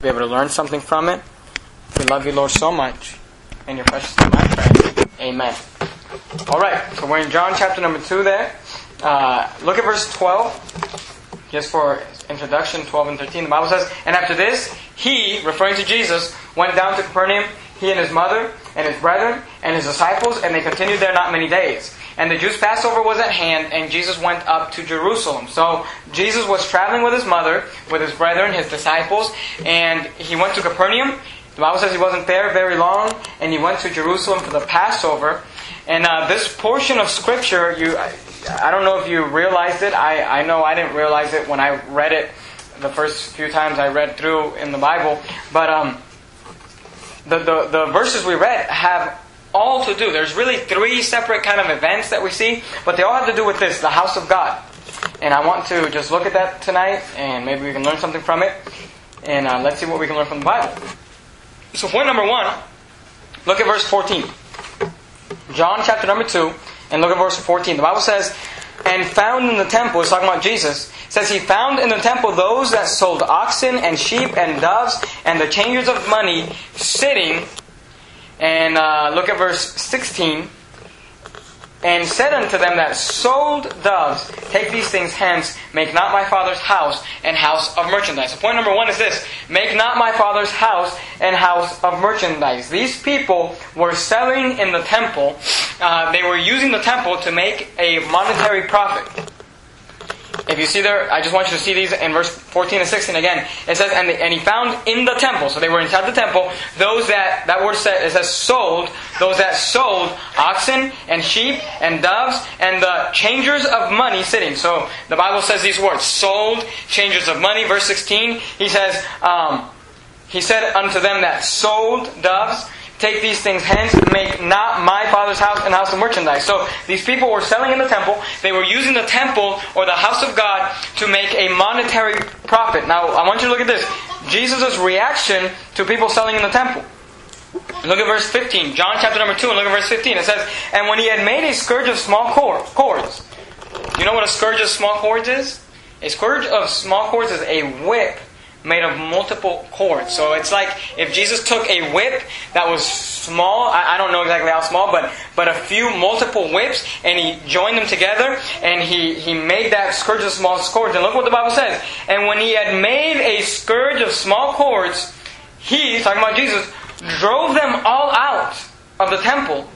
be able to learn something from it. We love you, Lord, so much. In your precious name I pray. Amen. All right, so we're in John chapter number 2 there. Uh, look at verse 12, just for introduction, 12 and 13. The Bible says, And after this, he, referring to Jesus, went down to Capernaum, he and his mother, and his brethren, and his disciples, and they continued there not many days. And the Jews' Passover was at hand, and Jesus went up to Jerusalem. So Jesus was traveling with his mother, with his brethren, his disciples, and he went to Capernaum. The Bible says he wasn't there very long, and he went to Jerusalem for the Passover. And uh, this portion of Scripture, you, I, I don't know if you realized it. I, I know I didn't realize it when I read it the first few times I read through in the Bible. But um, the, the, the verses we read have all to do. There's really three separate kind of events that we see, but they all have to do with this, the house of God. And I want to just look at that tonight, and maybe we can learn something from it. And uh, let's see what we can learn from the Bible. So, point number one, look at verse 14. John chapter number 2, and look at verse 14. The Bible says, And found in the temple, it's talking about Jesus, says he found in the temple those that sold oxen and sheep and doves and the changers of money sitting and uh, look at verse 16. And said unto them that sold doves, Take these things hence, make not my father's house and house of merchandise. So point number one is this Make not my father's house and house of merchandise. These people were selling in the temple, uh, they were using the temple to make a monetary profit. If you see there, I just want you to see these in verse 14 and 16 again. It says, and, and he found in the temple, so they were inside the temple, those that, that word said, it says sold, those that sold oxen and sheep and doves and the changers of money sitting. So the Bible says these words, sold, changers of money. Verse 16, he says, um, he said unto them that sold doves, Take these things hence, and make not my father's house an house of merchandise. So these people were selling in the temple. They were using the temple or the house of God to make a monetary profit. Now, I want you to look at this. Jesus' reaction to people selling in the temple. Look at verse 15. John chapter number 2 and look at verse 15. It says, And when he had made a scourge of small cords. You know what a scourge of small cords is? A scourge of small cords is a whip made of multiple cords. So it's like if Jesus took a whip that was small, I, I, don't know exactly how small, but, but a few multiple whips, and he joined them together, and he, he made that scourge of small cords. And look what the Bible says. And when he had made a scourge of small cords, he, talking about Jesus, drove them all out of the temple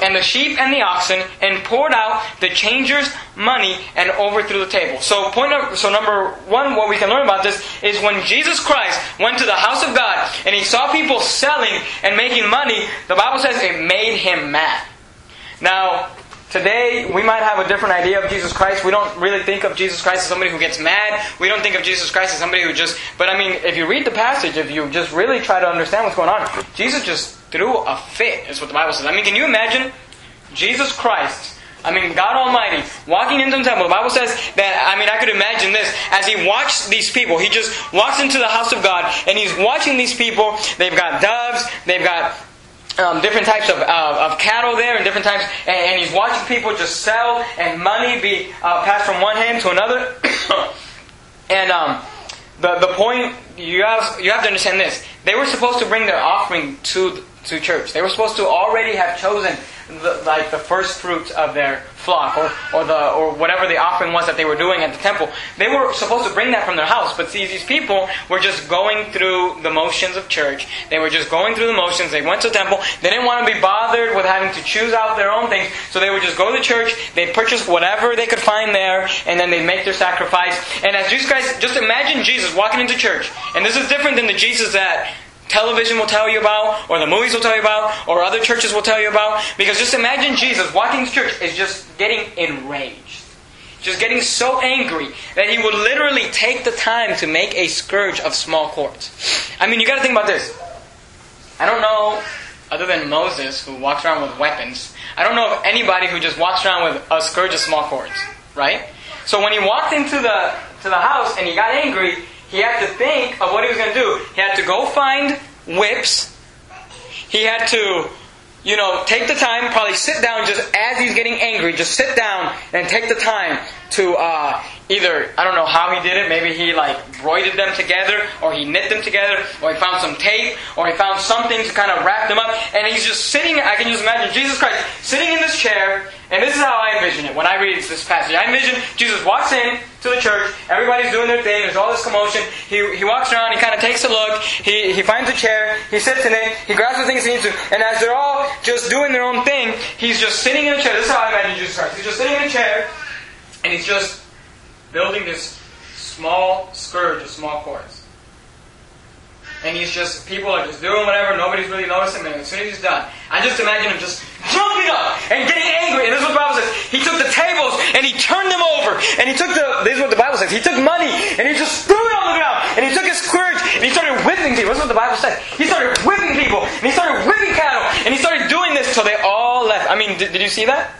and the sheep and the oxen, and poured out the changers' money and overthrew the table. So, point of, so number one, what we can learn about this is when Jesus Christ went to the house of God and he saw people selling and making money, the Bible says it made him mad. Now, Today, we might have a different idea of Jesus Christ. We don't really think of Jesus Christ as somebody who gets mad. We don't think of Jesus Christ as somebody who just. But I mean, if you read the passage, if you just really try to understand what's going on, Jesus just threw a fit, is what the Bible says. I mean, can you imagine Jesus Christ? I mean, God Almighty, walking into the temple. The Bible says that, I mean, I could imagine this. As he watched these people, he just walks into the house of God and he's watching these people. They've got doves, they've got um, different types of, uh, of cattle there and different types, and, and, he's watching people just sell and money be uh, passed from one hand to another. and um, the, the point, you have, you have to understand this. They were supposed to bring their offering to, to church. They were supposed to already have chosen the, like the first fruits of their flock or, or the or whatever the offering was that they were doing at the temple. They were supposed to bring that from their house, but see these people were just going through the motions of church. They were just going through the motions. They went to the temple. They didn't want to be bothered with having to choose out their own things, so they would just go to church. They'd purchase whatever they could find there, and then they'd make their sacrifice. And as Jesus Christ, just imagine Jesus walking into church, and this is different than the Jesus that television will tell you about, or the movies will tell you about, or other churches will tell you about. Because just imagine Jesus walking to church is just getting enraged. Just getting so angry that he would literally take the time to make a scourge of small cords. I mean, you gotta think about this. I don't know, other than Moses, who walks around with weapons, I don't know of anybody who just walks around with a scourge of small cords, right? So when he walked into the to the house and he got angry, he had to think of what he was going to do. He had to go find whips. He had to, you know, take the time, probably sit down just as he's getting angry, just sit down and take the time to uh, either I don't know how he did it. Maybe he like broided them together, or he knit them together, or he found some tape, or he found something to kind of wrap them up. And he's just sitting. I can just imagine Jesus Christ sitting in this chair. And this is how I envision it when I read this passage. I envision Jesus walks in to the church. Everybody's doing their thing. There's all this commotion. He, he walks around. He kind of takes a look. He, he finds a chair. He sits in it. He grabs the things he needs to. And as they're all just doing their own thing, he's just sitting in a chair. This is how I imagine Jesus Christ. He's just sitting in a chair. And he's just building this small scourge of small cords. And he's just, people are just doing whatever, nobody's really noticing, and as soon as he's done, I just imagine him just jumping up and getting angry. And this is what the Bible says. He took the tables and he turned them over. And he took the, this is what the Bible says. He took money and he just threw it on the ground. And he took his scourge and he started whipping people. This is what the Bible says. He started whipping people and he started whipping cattle. And he started doing this till they all left. I mean, did, did you see that?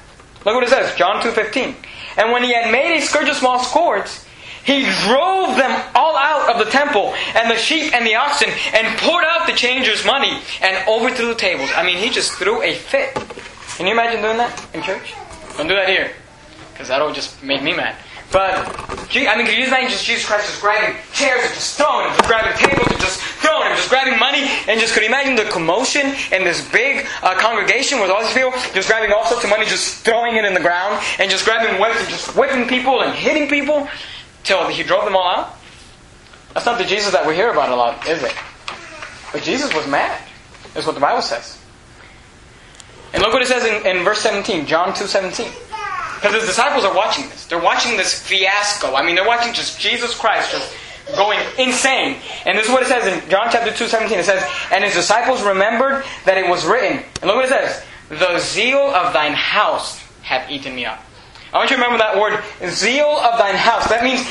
Look what it says. John 2.15. And when he had made a scourge of small cords, he drove them all out of the temple and the sheep and the oxen and poured out the changers' money and overthrew the tables. I mean, he just threw a fit. Can you imagine doing that in church? Don't do that here, because that'll just make me mad. But, I mean, can you imagine just Jesus Christ just grabbing chairs and just throwing them, just grabbing tables and just throwing them, just grabbing money, and just could you imagine the commotion in this big uh, congregation with all these people just grabbing all sorts of money, just throwing it in the ground, and just grabbing whips and just whipping people and hitting people? till he drove them all out? That's not the Jesus that we hear about a lot, is it? But Jesus was mad, is what the Bible says. And look what it says in, in verse 17, John 2 17. Because his disciples are watching this. They're watching this fiasco. I mean, they're watching just Jesus Christ just going insane. And this is what it says in John chapter 2, 17. It says, And his disciples remembered that it was written. And look what it says. The zeal of thine house hath eaten me up. I want you to remember that word, zeal of thine house. That means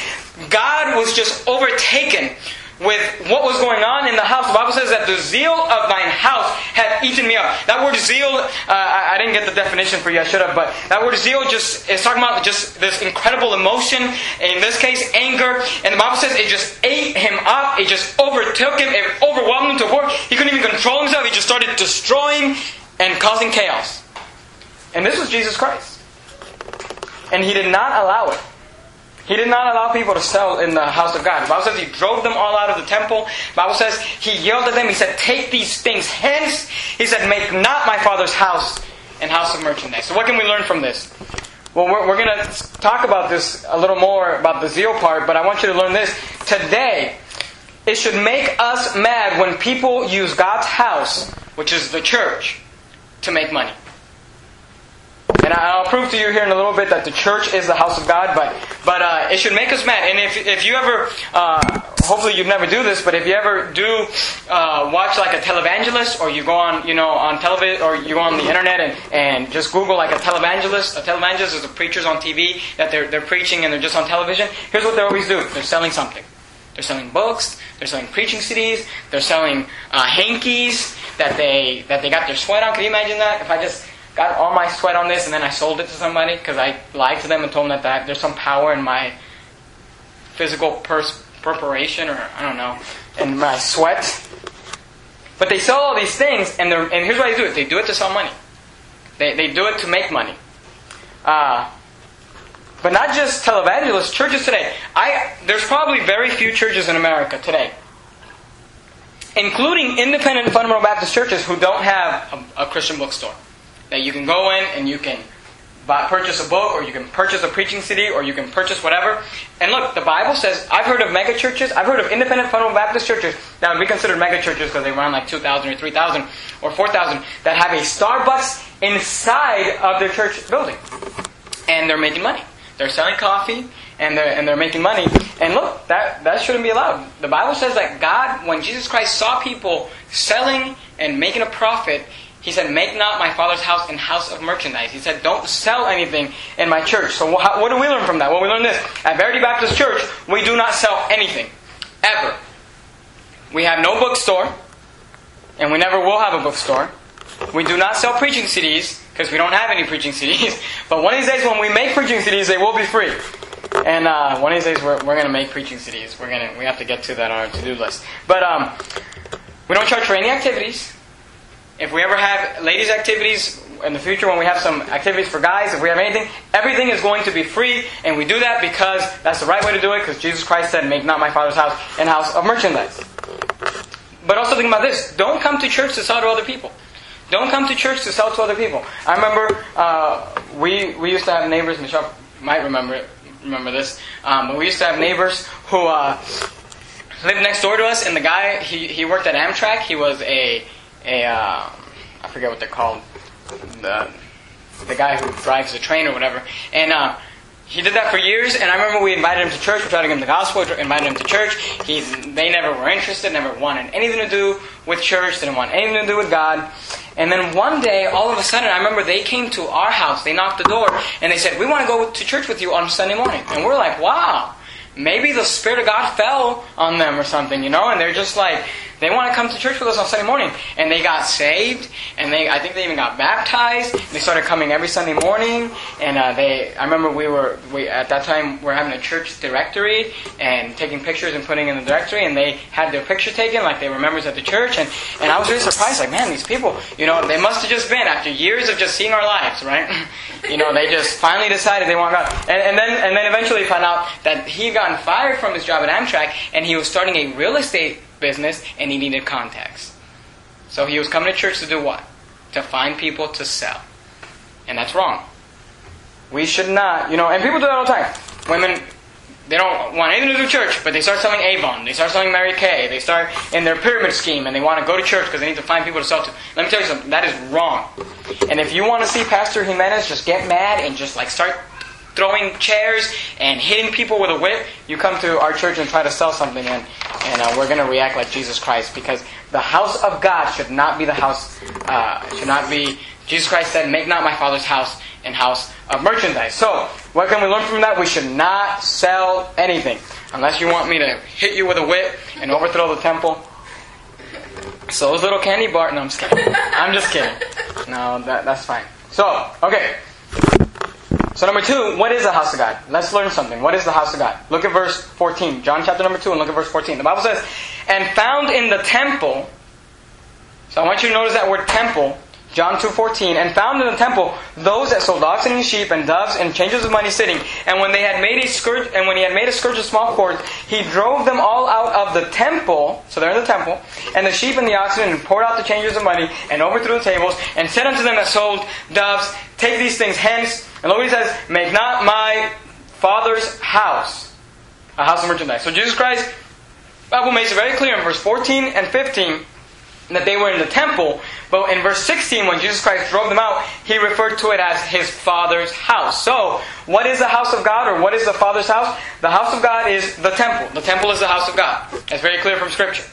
God was just overtaken with what was going on in the house. The Bible says that the zeal of thine house had eaten me up. That word zeal, uh, I, I, didn't get the definition for you, I should have, but that word zeal just is talking about just this incredible emotion, in this case, anger. And the Bible says it just ate him up, it just overtook him, it overwhelmed him to work. He couldn't even control himself, he just started destroying and causing chaos. And this was Jesus Christ. And he did not allow it. He did not allow people to sell in the house of God. The Bible says he drove them all out of the temple. The Bible says he yelled at them. He said, Take these things hence. He said, Make not my father's house an house of merchandise. So what can we learn from this? Well, we're, we're going to talk about this a little more about the zeal part, but I want you to learn this. Today, it should make us mad when people use God's house, which is the church, to make money. And I'll prove to you here in a little bit that the church is the house of God, but but uh, it should make us mad. And if, if you ever, uh, hopefully you never do this, but if you ever do uh, watch like a televangelist, or you go on you know on television, or you go on the internet and, and just Google like a televangelist. A televangelist is the preachers on TV that they're they're preaching and they're just on television. Here's what they always do: they're selling something. They're selling books. They're selling preaching CDs. They're selling uh, hankies that they that they got their sweat on. Can you imagine that? If I just got all my sweat on this and then I sold it to somebody because I lied to them and told them that, there's some power in my physical pers- preparation or I don't know, in my sweat. But they sell all these things and, and here's why they do it. They do it to sell money. They, they do it to make money. Uh, but not just televangelists, churches today. I, there's probably very few churches in America today including independent fundamental Baptist churches who don't have a, a Christian bookstore that you can go in and you can buy, purchase a book or you can purchase a preaching CD or you can purchase whatever. And look, the Bible says, I've heard of mega churches, I've heard of independent fundamental Baptist churches that would be considered mega churches because they run like 2,000 or 3,000 or 4,000 that have a Starbucks inside of their church building. And they're making money. They're selling coffee and they're, and they're making money. And look, that, that shouldn't be allowed. The Bible says that God, when Jesus Christ saw people selling and making a profit, he said, Make not my father's house an house of merchandise. He said, Don't sell anything in my church. So, what do we learn from that? Well, we learn this. At Verity Baptist Church, we do not sell anything. Ever. We have no bookstore, and we never will have a bookstore. We do not sell preaching CDs, because we don't have any preaching CDs. But one of these days, when we make preaching CDs, they will be free. And uh, one of these days, we're, we're going to make preaching CDs. We're gonna, we have to get to that on our to do list. But um, we don't charge for any activities. If we ever have ladies' activities, in the future when we have some activities for guys, if we have anything, everything is going to be free, and we do that because that's the right way to do it, because Jesus Christ said, Make not my Father's house an house of merchandise. But also think about this don't come to church to sell to other people. Don't come to church to sell to other people. I remember uh, we, we used to have neighbors, Michelle might remember it, remember this, um, but we used to have neighbors who uh, lived next door to us, and the guy, he, he worked at Amtrak. He was a, a uh, I forget what they're called, the, the guy who drives the train or whatever. And uh, he did that for years, and I remember we invited him to church. We tried to give him the gospel, invited him to church. He, they never were interested, never wanted anything to do with church, didn't want anything to do with God. And then one day, all of a sudden, I remember they came to our house. They knocked the door, and they said, "We want to go to church with you on Sunday morning." And we're like, "Wow." Maybe the Spirit of God fell on them or something, you know, and they're just like, they want to come to church with us on Sunday morning. And they got saved, and they, I think they even got baptized. They started coming every Sunday morning, and uh, they, I remember we were, we, at that time, we were having a church directory, and taking pictures and putting in the directory, and they had their picture taken, like they were members of the church, and, and I was really surprised, like, man, these people, you know, they must have just been, after years of just seeing our lives, right? you know, they just finally decided they want God. And, and then, and then eventually found out that he had gotten fired from his job at Amtrak, and he was starting a real estate business and he needed contacts. So he was coming to church to do what? To find people to sell. And that's wrong. We should not, you know, and people do that all the time. Women, they don't want anything to do with church, but they start selling Avon, they start selling Mary Kay, they start in their pyramid scheme, and they want to go to church because they need to find people to sell to. Let me tell you something, that is wrong. And if you want to see Pastor Jimenez just get mad and just like start throwing chairs and hitting people with a whip, you come to our church and try to sell something, and, and uh, we're going to react like Jesus Christ because the house of God should not be the house, uh, should not be. Jesus Christ said, "Make not my Father's house an house of merchandise." So, what can we learn from that? We should not sell anything unless you want me to hit you with a whip and overthrow the temple. So those little candy bars. No, I'm just kidding. I'm just kidding. No, that, that's fine. So, okay. So number two, what is the house of God? Let's learn something. What is the house of God? Look at verse 14. John chapter number 2 and look at verse 14. The Bible says, And found in the temple, so I want you to notice that word temple, John 2.14, and found in the temple those that sold oxen and sheep and doves and changes of money sitting. And when they had made a scourge, and when he had made a scourge of small cords, he drove them all out of the temple. So they're in the temple, and the sheep and the oxen, and poured out the changes of money, and overthrew the tables, and said unto them that sold doves, Take these things hence. And what he says, Make not my father's house a house of merchandise. So Jesus Christ, Bible makes it very clear in verse 14 and 15 that they were in the temple, but in verse 16, when Jesus Christ drove them out, he referred to it as his Father's house. So, what is the house of God, or what is the Father's house? The house of God is the temple. The temple is the house of God. That's very clear from Scripture.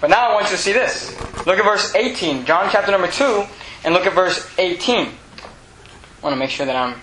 But now I want you to see this. Look at verse 18, John chapter number 2, and look at verse 18. I want to make sure that I'm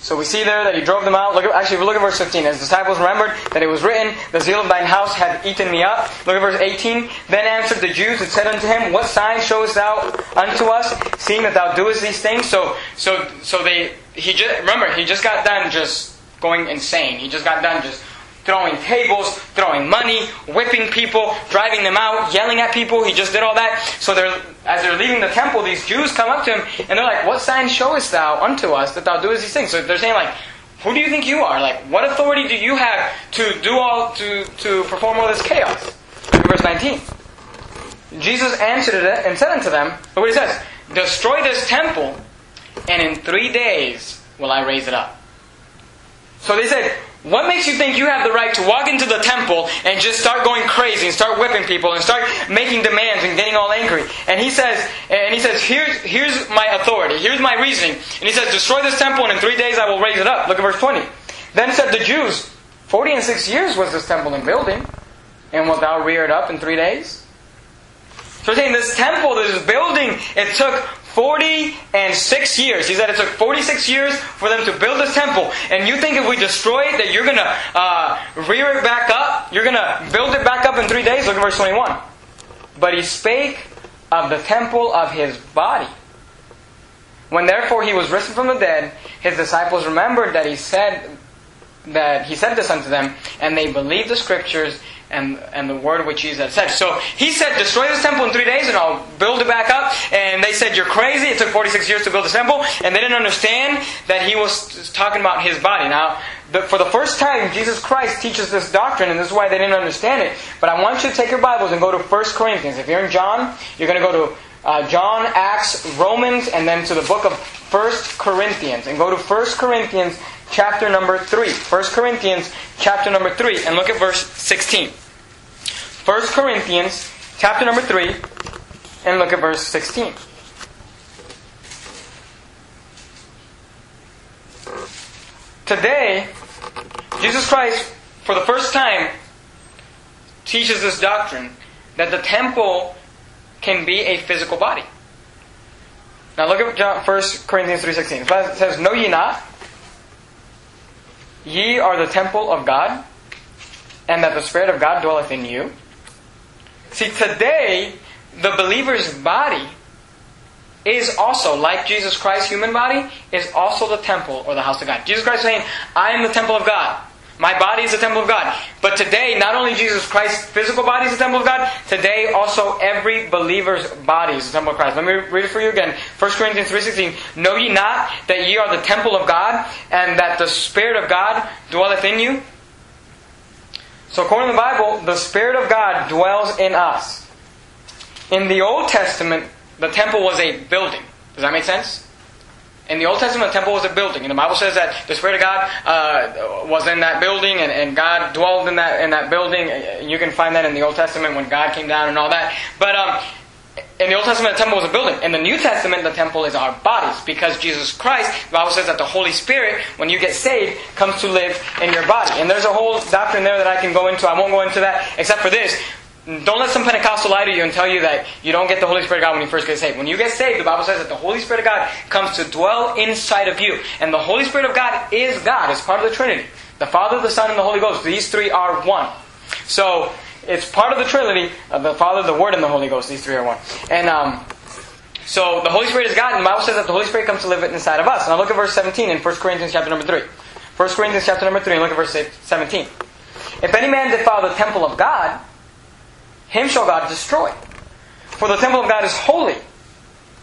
so we see there that he drove them out. Look at, actually, look at verse 15. His disciples remembered that it was written, The zeal of thine house hath eaten me up. Look at verse 18. Then answered the Jews and said unto him, What sign showest thou unto us, seeing that thou doest these things? So, so, so they, he just, remember, he just got done just going insane. He just got done just throwing tables, throwing money, whipping people, driving them out, yelling at people. He just did all that. So they're, as they're leaving the temple, these Jews come up to him and they're like, What sign showest thou unto us that thou doest these things? So they're saying like, who do you think you are? Like, what authority do you have to do all to, to perform all this chaos? Verse 19. Jesus answered it and said unto them, look what he says, Destroy this temple, and in three days will I raise it up. So they said, what makes you think you have the right to walk into the temple and just start going crazy and start whipping people and start making demands and getting all angry? And he says, and he says, here's, here's my authority, here's my reasoning. And he says, destroy this temple and in three days I will raise it up. Look at verse 20. Then said the Jews, Forty and six years was this temple in building, and wilt thou rear it up in three days? So saying this temple, this building, it took 40 and 6 years. He said it took 46 years for them to build this temple. And you think if we destroy it that you're going to uh, rear it back up? You're going to build it back up in three days? Look at verse 21. But he spake of the temple of his body. When therefore he was risen from the dead, his disciples remembered that he said that he said this unto them, and they believed the scriptures and, and the word which Jesus had said. So he said, destroy this temple in three days and I'll build it back up. And they said, you're crazy. It took 46 years to build the temple. And they didn't understand that he was talking about his body. Now, the, for the first time, Jesus Christ teaches this doctrine, and this is why they didn't understand it. But I want you to take your Bibles and go to 1 Corinthians. If you're in John, you're going to go to uh, John, Acts, Romans, and then to the book of 1 Corinthians. And go to 1 Corinthians chapter number 3. 1 Corinthians chapter number 3. And look at verse 16. 1 Corinthians chapter number 3. And look at verse 16. Today, Jesus Christ, for the first time, teaches this doctrine that the temple can be a physical body. Now look at John, 1 Corinthians 3.16. It says, Know ye not Ye are the temple of God, and that the Spirit of God dwelleth in you. See, today, the believer's body is also, like Jesus Christ's human body, is also the temple or the house of God. Jesus Christ is saying, I am the temple of God. My body is the temple of God. But today, not only Jesus Christ's physical body is the temple of God, today also every believer's body is the temple of Christ. Let me read it for you again. 1 Corinthians 3.16 Know ye not that ye are the temple of God, and that the Spirit of God dwelleth in you? So according to the Bible, the Spirit of God dwells in us. In the Old Testament, the temple was a building. Does that make sense? In the Old Testament, the temple was a building, and the Bible says that the Spirit of God uh, was in that building, and, and, God dwelled in that in that building. You can find that in the Old Testament when God came down and all that. But um, in the Old Testament, the temple was a building. In the New Testament, the temple is our bodies, because Jesus Christ, the Bible says that the Holy Spirit, when you get saved, comes to live in your body. And there's a whole doctrine there that I can go into. I won't go into that, except for this. Don't let some Pentecostal lie to you and tell you that you don't get the Holy Spirit of God when you first get saved. When you get saved, the Bible says that the Holy Spirit of God comes to dwell inside of you. And the Holy Spirit of God is God. It's part of the Trinity. The Father, the Son, and the Holy Ghost. These three are one. So, it's part of the Trinity. Uh, the Father, the Word, and the Holy Ghost. These three are one. And, um, so the Holy Spirit is God, and the Bible says that the Holy Spirit comes to live inside of us. Now look at verse 17 in 1 Corinthians chapter number 3. 1 Corinthians chapter number 3, and look at verse 17. If any man defile the temple of God, him shall God destroy. For the temple of God is holy,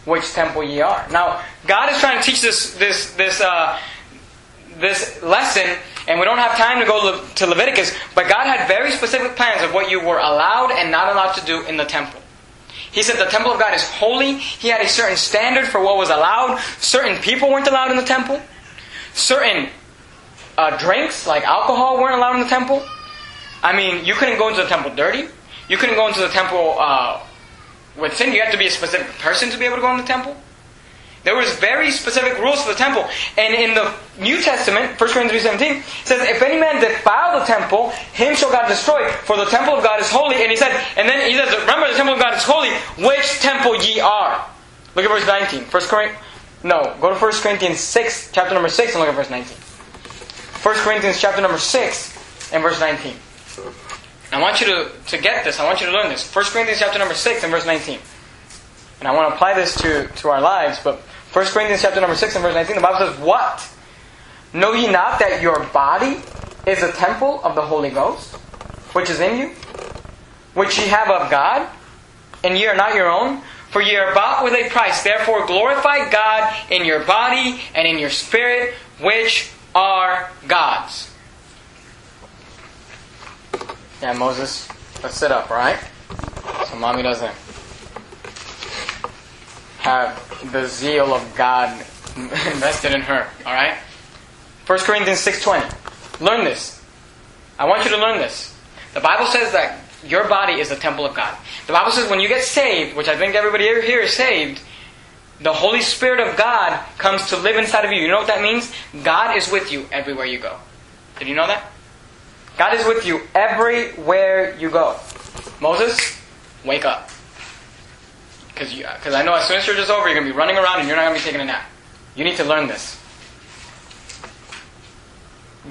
which temple ye are. Now, God is trying to teach this this this uh, this lesson, and we don't have time to go to Leviticus. But God had very specific plans of what you were allowed and not allowed to do in the temple. He said the temple of God is holy. He had a certain standard for what was allowed. Certain people weren't allowed in the temple. Certain uh, drinks, like alcohol, weren't allowed in the temple. I mean, you couldn't go into the temple dirty. You couldn't go into the temple uh, with sin. You had to be a specific person to be able to go in the temple. There was very specific rules for the temple. And in the New Testament, 1 Corinthians 17, says, If any man defile the temple, him shall God destroy, for the temple of God is holy. And he said, and then he says, Remember the temple of God is holy, which temple ye are. Look at verse 19. 1 Corinthians, no, go to 1 Corinthians 6, chapter number 6, and look at verse 19. 1 Corinthians chapter number 6 and verse 19. I want you to, to get this. I want you to learn this. 1 Corinthians chapter number 6 and verse 19. And I want to apply this to, to our lives, but 1 Corinthians chapter number 6 and verse 19, the Bible says, What? Know ye not that your body is a temple of the Holy Ghost, which is in you, which ye have of God, and ye are not your own? For ye are bought with a price. Therefore glorify God in your body and in your spirit, which are God's. Yeah, Moses, let's sit up, right? So mommy doesn't have the zeal of God invested in her, alright? 1 Corinthians 6.20. Learn this. I want you to learn this. The Bible says that your body is the temple of God. The Bible says when you get saved, which I think everybody here is saved, the Holy Spirit of God comes to live inside of you. You know what that means? God is with you everywhere you go. Did you know that? God is with you everywhere you go. Moses, wake up. Because I know as soon as church is over, you're going to be running around and you're not going to be taking a nap. You need to learn this.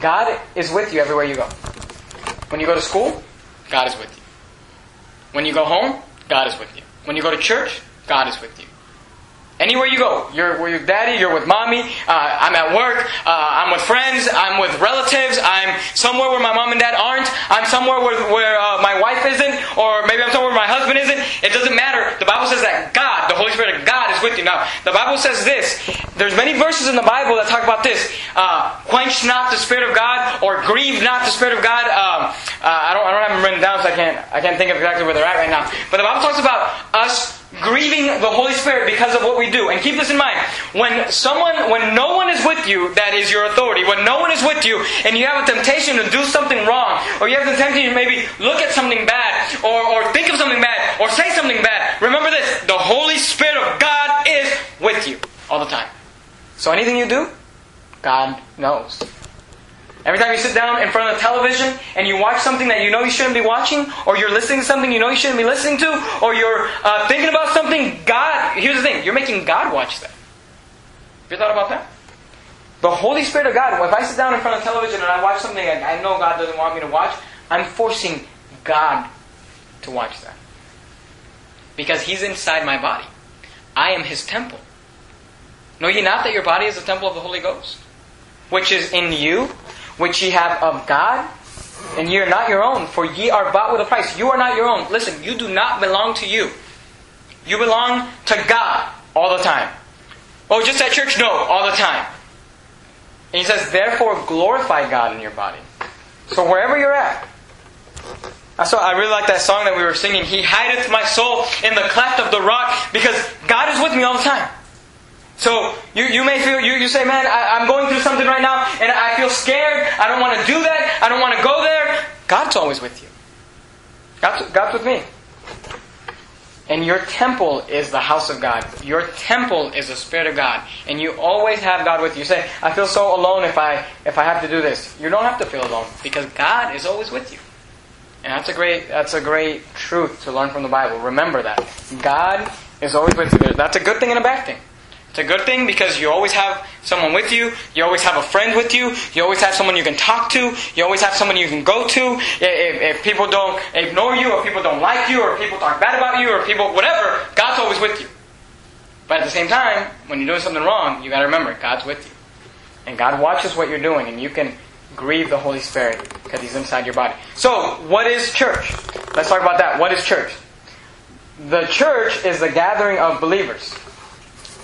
God is with you everywhere you go. When you go to school, God is with you. When you go home, God is with you. When you go to church, God is with you. Anywhere you go, you're with your daddy, you're with mommy, uh, I'm at work, uh, I'm with friends, I'm with relatives, I'm somewhere where my mom and dad aren't, I'm somewhere where, where uh, my wife isn't, or maybe I'm somewhere where my husband isn't. It doesn't matter. The Bible says that God, the Holy Spirit of God, is with you. Now, the Bible says this. There's many verses in the Bible that talk about this. Uh, quench not the Spirit of God, or grieve not the Spirit of God. Um, uh, I don't, I don't have them written down, so I can't, I can't think of exactly where they're at right now. But the Bible talks about us grieving the Holy Spirit because of what we do. And keep this in mind. When someone, when no one is with you, that is your authority. When no one is with you, and you have a temptation to do something wrong, or you have the temptation to maybe look at something bad, or, or think of something bad, or say something bad, remember this. The Holy Spirit of God is with you all the time. So anything you do, God knows. Every time you sit down in front of the television and you watch something that you know you shouldn't be watching, or you're listening to something you know you shouldn't be listening to, or you're uh, thinking about something, God, here's the thing, you're making God watch that. Have you thought about that? The Holy Spirit of God, if I sit down in front of the television and I watch something I know God doesn't want me to watch, I'm forcing God to watch that. Because He's inside my body. I am His temple. Know ye not that your body is the temple of the Holy Ghost? Which is in you, which ye have of God, and ye are not your own, for ye are bought with a price. You are not your own. Listen, you do not belong to you. You belong to God all the time. Oh, just at church? No, all the time. And he says, therefore glorify God in your body. So wherever you're at, that's why I really like that song that we were singing. He hideth my soul in the cleft of the rock because God is with me all the time. So you, you may feel you, you say, man, I, I'm going through something right now and I feel scared. I don't want to do that. I don't want to go there. God's always with you. God's, God's with me. And your temple is the house of God. Your temple is the Spirit of God. And you always have God with you. You say, I feel so alone if I if I have to do this. You don't have to feel alone because God is always with you. And that's a great that's a great truth to learn from the Bible. Remember that. God is always with you. That's a good thing and a bad thing. It's a good thing because you always have someone with you. You always have a friend with you. You always have someone you can talk to. You always have someone you can go to. If, if people don't ignore you, or people don't like you, or people talk bad about you, or people, whatever, God's always with you. But at the same time, when you're doing something wrong, you gotta remember, God's with you. And God watches what you're doing, and you can grieve the Holy Spirit because He's inside your body. So, what is church? Let's talk about that. What is church? The church is the gathering of believers.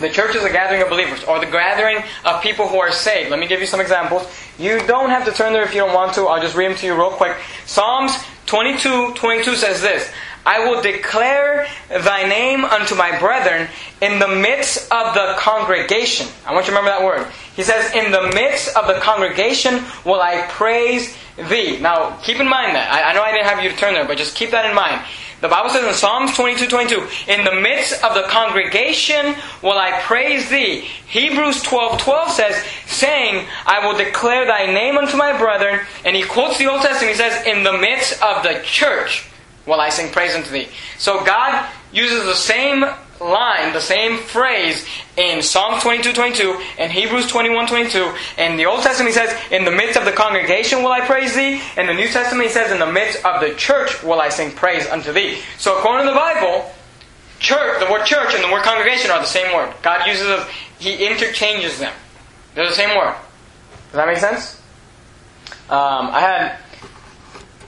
The church is a gathering of believers, or the gathering of people who are saved. Let me give you some examples. You don't have to turn there if you don't want to. I'll just read them to you real quick. Psalms 22, 22 says this. I will declare thy name unto my brethren in the midst of the congregation. I want you to remember that word. He says, In the midst of the congregation will I praise thee. Now, keep in mind that. I, I know I didn't have you to turn there, but just keep that in mind. The Bible says in Psalms 22, 22, In the midst of the congregation will I praise thee. Hebrews 12, 12 says, saying, I will declare thy name unto my brethren. And he quotes the Old Testament. He says, In the midst of the church will I sing praise unto thee. So God uses the same line, the same phrase in Psalm 22, 22, and Hebrews 21, 22. In the Old Testament, he says, In the midst of the congregation will I praise thee. In the New Testament, he says, In the midst of the church will I sing praise unto thee. So according to the Bible, church, the word church and the word congregation are the same word. God uses them, he interchanges them. They're the same word. Does that make sense? Um, I had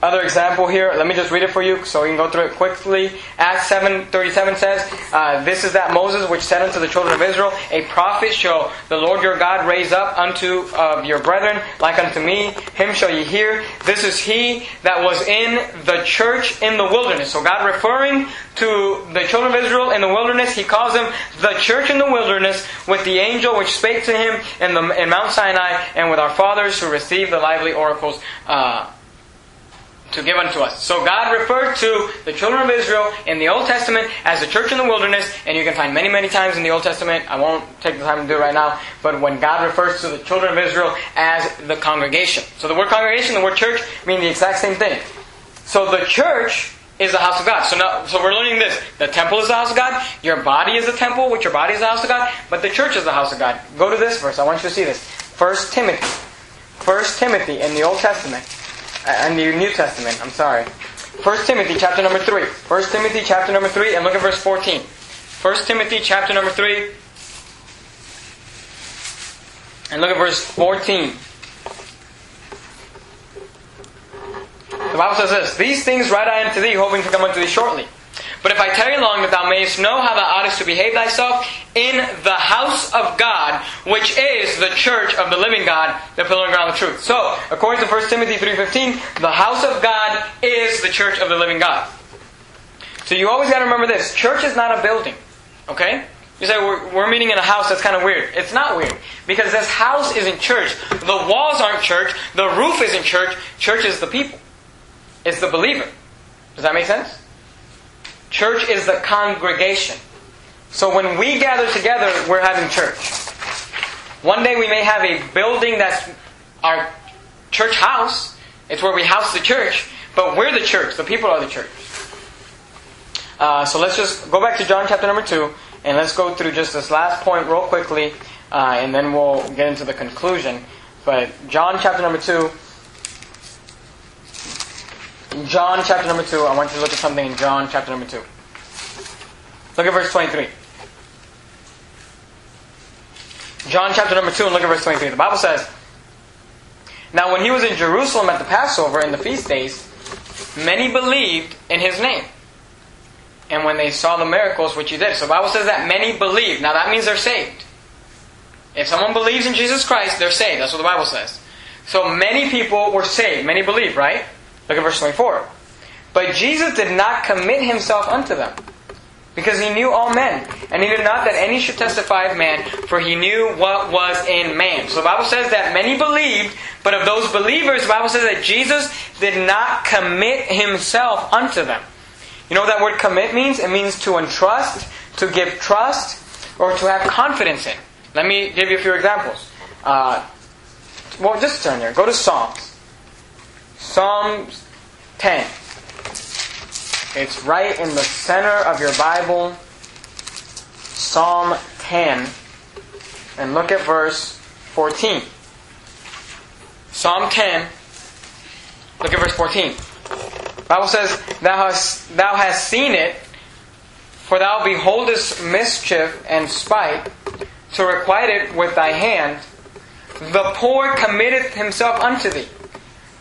other example here. Let me just read it for you so we can go through it quickly. Acts 7.37 says, uh, This is that Moses which said unto the children of Israel, A prophet shall the Lord your God raise up unto uh, your brethren like unto me. Him shall ye hear. This is he that was in the church in the wilderness. So God referring to the children of Israel in the wilderness, he calls them the church in the wilderness with the angel which spake to him in, the, in Mount Sinai and with our fathers who received the lively oracles uh, to give unto us. So God referred to the children of Israel in the Old Testament as the church in the wilderness, and you can find many, many times in the Old Testament. I won't take the time to do it right now, but when God refers to the children of Israel as the congregation. So the word congregation, the word church mean the exact same thing. So the church is the house of God. So now, so we're learning this. The temple is the house of God. Your body is the temple, which your body is the house of God. But the church is the house of God. Go to this verse. I want you to see this. First Timothy. First Timothy in the Old Testament I the New Testament. I'm sorry. 1 Timothy chapter number 3. 1 Timothy chapter number 3 and look at verse 14. 1 Timothy chapter number 3 and look at verse 14. The Bible says this These things write I unto thee, hoping to come unto thee shortly. But if I tarry long, that thou mayest know how thou oughtest to behave thyself in the house of God, which is the church of the living God, the pillar and ground of truth. So, according to 1 Timothy 3.15, the house of God is the church of the living God. So you always got to remember this. Church is not a building. Okay? You say, we're, we're meeting in a house, that's kind of weird. It's not weird. Because this house isn't church. The walls aren't church. The roof isn't church. Church is the people. It's the believer. Does that make sense? Church is the congregation. So when we gather together, we're having church. One day we may have a building that's our church house. It's where we house the church. But we're the church. The people are the church. Uh, so let's just go back to John chapter number 2 and let's go through just this last point real quickly uh, and then we'll get into the conclusion. But John chapter number 2. John chapter number 2. I want you to look at something in John chapter number 2. Look at verse 23. John chapter number 2 and look at verse 23. The Bible says, Now when he was in Jerusalem at the Passover in the feast days, many believed in his name. And when they saw the miracles which he did. So the Bible says that many believed. Now that means they're saved. If someone believes in Jesus Christ, they're saved. That's what the Bible says. So many people were saved. Many believed, right? Look at verse 24. But Jesus did not commit himself unto them, because he knew all men, and he did not that any should testify of man, for he knew what was in man. So the Bible says that many believed, but of those believers, the Bible says that Jesus did not commit himself unto them. You know what that word commit means? It means to entrust, to give trust, or to have confidence in. Let me give you a few examples. Uh, well, just turn there. Go to Psalms. Psalms 10. It's right in the center of your Bible. Psalm 10. And look at verse 14. Psalm 10. Look at verse 14. The Bible says, Thou hast, thou hast seen it, for thou beholdest mischief and spite, to requite it with thy hand. The poor committeth himself unto thee.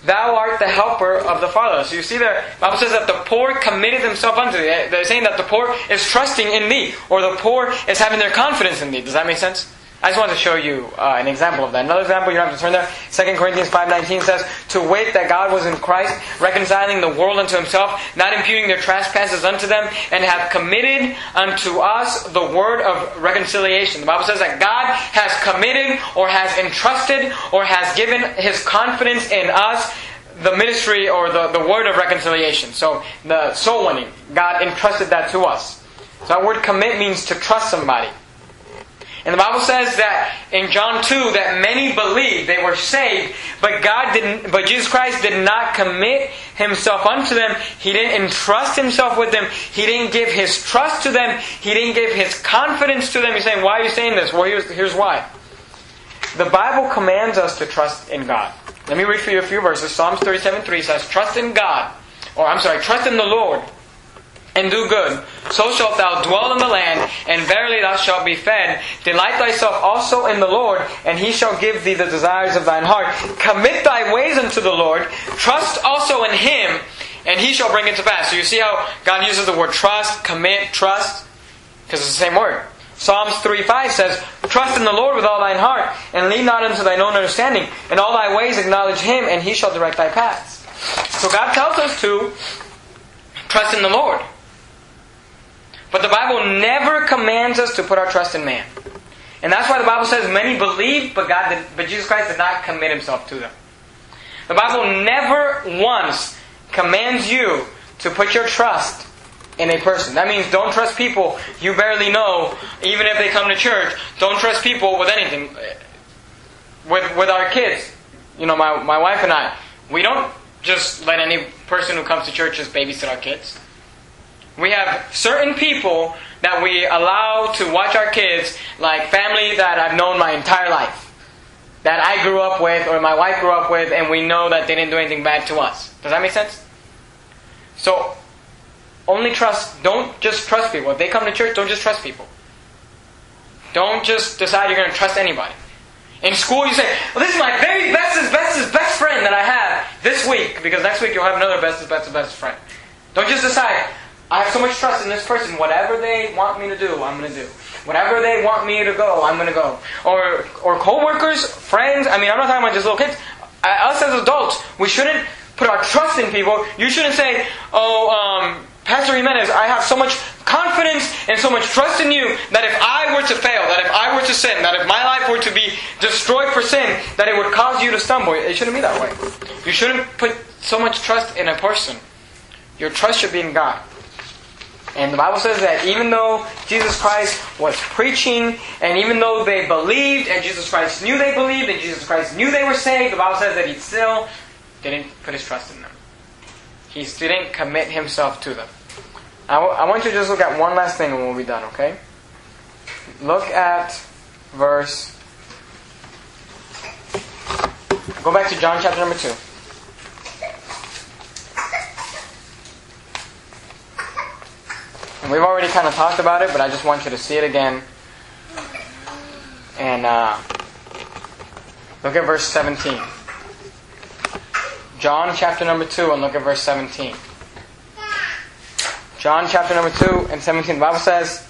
Thou art the helper of the fatherless. So you see there, the Bible says that the poor committed themselves unto thee. They're saying that the poor is trusting in thee, or the poor is having their confidence in thee. Does that make sense? I just wanted to show you uh, an example of that. Another example, you don't have to turn there. 2 Corinthians 5.19 says, To wait that God was in Christ, reconciling the world unto himself, not imputing their trespasses unto them, and have committed unto us the word of reconciliation. The Bible says that God has committed, or has entrusted, or has given his confidence in us the ministry or the, the word of reconciliation. So the soul winning, God entrusted that to us. So that word commit means to trust somebody. And the Bible says that in John 2 that many believed, they were saved, but God didn't, but Jesus Christ did not commit himself unto them. He didn't entrust himself with them. He didn't give his trust to them. He didn't give his confidence to them. You're saying, why are you saying this? Well, here's, here's why. The Bible commands us to trust in God. Let me read for you a few verses. Psalms 37 3 says, Trust in God, or I'm sorry, trust in the Lord and do good. So shalt thou dwell in the land, and verily thou shalt be fed. Delight thyself also in the Lord, and he shall give thee the desires of thine heart. Commit thy ways unto the Lord. Trust also in him, and he shall bring it to pass. So you see how God uses the word trust, commit, trust? Because it's the same word. Psalms 3 5 says, Trust in the Lord with all thine heart, and lean not unto thine own understanding. In all thy ways acknowledge him, and he shall direct thy paths. So God tells us to trust in the Lord. But the Bible never commands us to put our trust in man. And that's why the Bible says many believed, but God did, but Jesus Christ did not commit himself to them. The Bible never once commands you to put your trust in a person. That means don't trust people you barely know, even if they come to church. Don't trust people with anything. With with our kids, you know, my my wife and I, we don't just let any person who comes to church just babysit our kids. We have certain people that we allow to watch our kids, like family that I've known my entire life. That I grew up with, or my wife grew up with, and we know that they didn't do anything bad to us. Does that make sense? So, only trust, don't just trust people. If they come to church, don't just trust people. Don't just decide you're going to trust anybody. In school, you say, well, this is my very bestest, bestest, best friend that I have this week, because next week you'll have another bestest, bestest, best friend. Don't just decide, I have so much trust in this person, whatever they want me to do, I'm going to do. Whatever they want me to go, I'm going to go. Or, or co-workers, friends, I mean, I'm not talking about just little kids. Us as adults, we shouldn't put our trust in people. You shouldn't say, oh, um, Pastor Jimenez, I have so much confidence and so much trust in you that if I were to fail, that if I were to sin, that if my life were to be destroyed for sin, that it would cause you to stumble. It shouldn't be that way. You shouldn't put so much trust in a person. Your trust should be in God. And the Bible says that even though Jesus Christ was preaching, and even though they believed, and Jesus Christ knew they believed, and Jesus Christ knew they were saved, the Bible says that he still didn't put his trust in them. He didn't commit himself to them. I, w- I want you to just look at one last thing and we'll be done, okay? Look at verse. Go back to John chapter number 2. And we've already kind of talked about it, but I just want you to see it again. And uh, look at verse 17. John chapter number 2 and look at verse 17. John chapter number 2 and 17. The Bible says,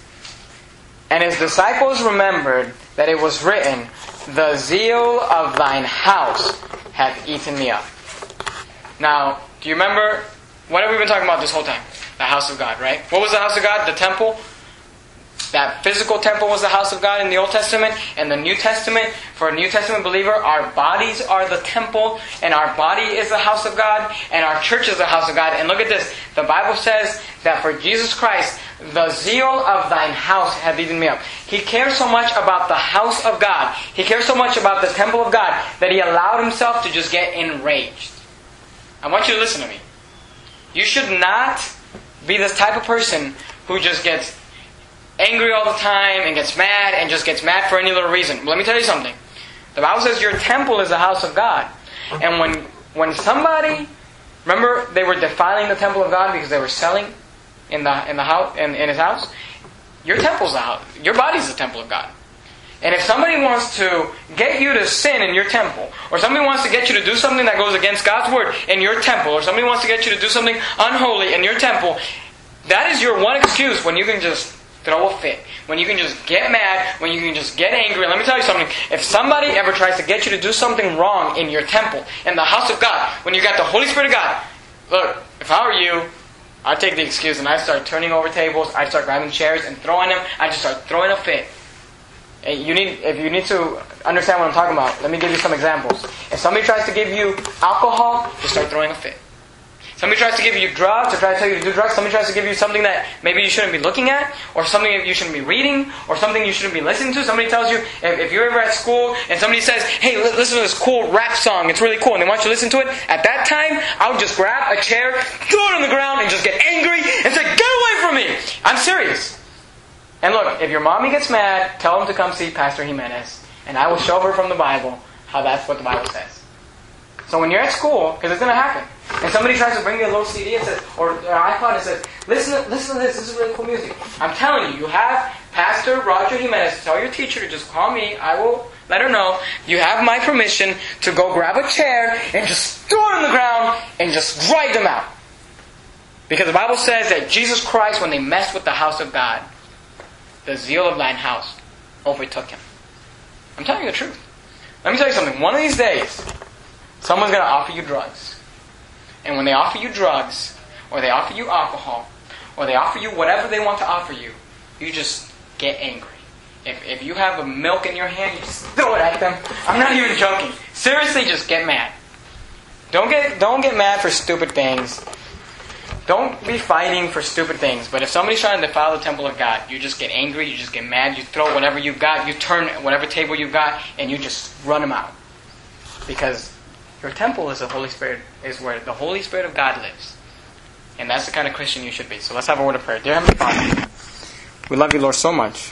And his disciples remembered that it was written, The zeal of thine house hath eaten me up. Now, do you remember, what have we been talking about this whole time? The house of God, right? What was the house of God? The temple. That physical temple was the house of God in the Old Testament. And the New Testament, for a New Testament believer, our bodies are the temple, and our body is the house of God, and our church is the house of God. And look at this. The Bible says that for Jesus Christ, the zeal of thine house hath eaten me up. He cares so much about the house of God. He cares so much about the temple of God that he allowed himself to just get enraged. I want you to listen to me. You should not be this type of person who just gets angry all the time and gets mad and just gets mad for any little reason. Let me tell you something. The Bible says your temple is the house of God. And when when somebody remember they were defiling the temple of God because they were selling in the in the house in, in his house, your temple's the house. Your body's the temple of God. And if somebody wants to get you to sin in your temple, or somebody wants to get you to do something that goes against God's word in your temple, or somebody wants to get you to do something unholy in your temple, that is your one excuse when you can just throw a fit. When you can just get mad, when you can just get angry. Let me tell you something. If somebody ever tries to get you to do something wrong in your temple, in the house of God, when you got the Holy Spirit of God, look, if I were you, I'd take the excuse and I'd start turning over tables, I'd start grabbing chairs and throwing them, I'd just start throwing a fit. You need, if you need to understand what I'm talking about, let me give you some examples. If somebody tries to give you alcohol, you start throwing a fit. Somebody tries to give you drugs or try to tell you to do drugs. Somebody tries to give you something that maybe you shouldn't be looking at, or something you shouldn't be reading, or something you shouldn't be listening to. Somebody tells you, if, if you're ever at school and somebody says, hey, listen to this cool rap song, it's really cool, and they want you to listen to it, at that time, I would just grab a chair, throw it on the ground, and just get angry and say, get away from me! I'm serious. And look, if your mommy gets mad, tell them to come see Pastor Jimenez, and I will show her from the Bible how that's what the Bible says. So when you're at school, because it's going to happen, and somebody tries to bring you a little CD and says, or an iPod and says, listen, listen to this, this is really cool music. I'm telling you, you have Pastor Roger Jimenez, tell your teacher to just call me, I will let her know, you have my permission to go grab a chair and just throw it on the ground and just drive them out. Because the Bible says that Jesus Christ, when they messed with the house of God, the zeal of thine house overtook him. I'm telling you the truth. Let me tell you something. One of these days, someone's going to offer you drugs. And when they offer you drugs, or they offer you alcohol, or they offer you whatever they want to offer you, you just get angry. If, if you have a milk in your hand, you just throw it at them. I'm not even joking. Seriously, just get mad. Don't get, don't get mad for stupid things. Don't be fighting for stupid things. But if somebody's trying to defile the temple of God, you just get angry, you just get mad, you throw whatever you've got, you turn whatever table you've got, and you just run them out. Because your temple is the Holy Spirit, is where the Holy Spirit of God lives. And that's the kind of Christian you should be. So let's have a word of prayer. Dear Heavenly Father, we love you, Lord, so much.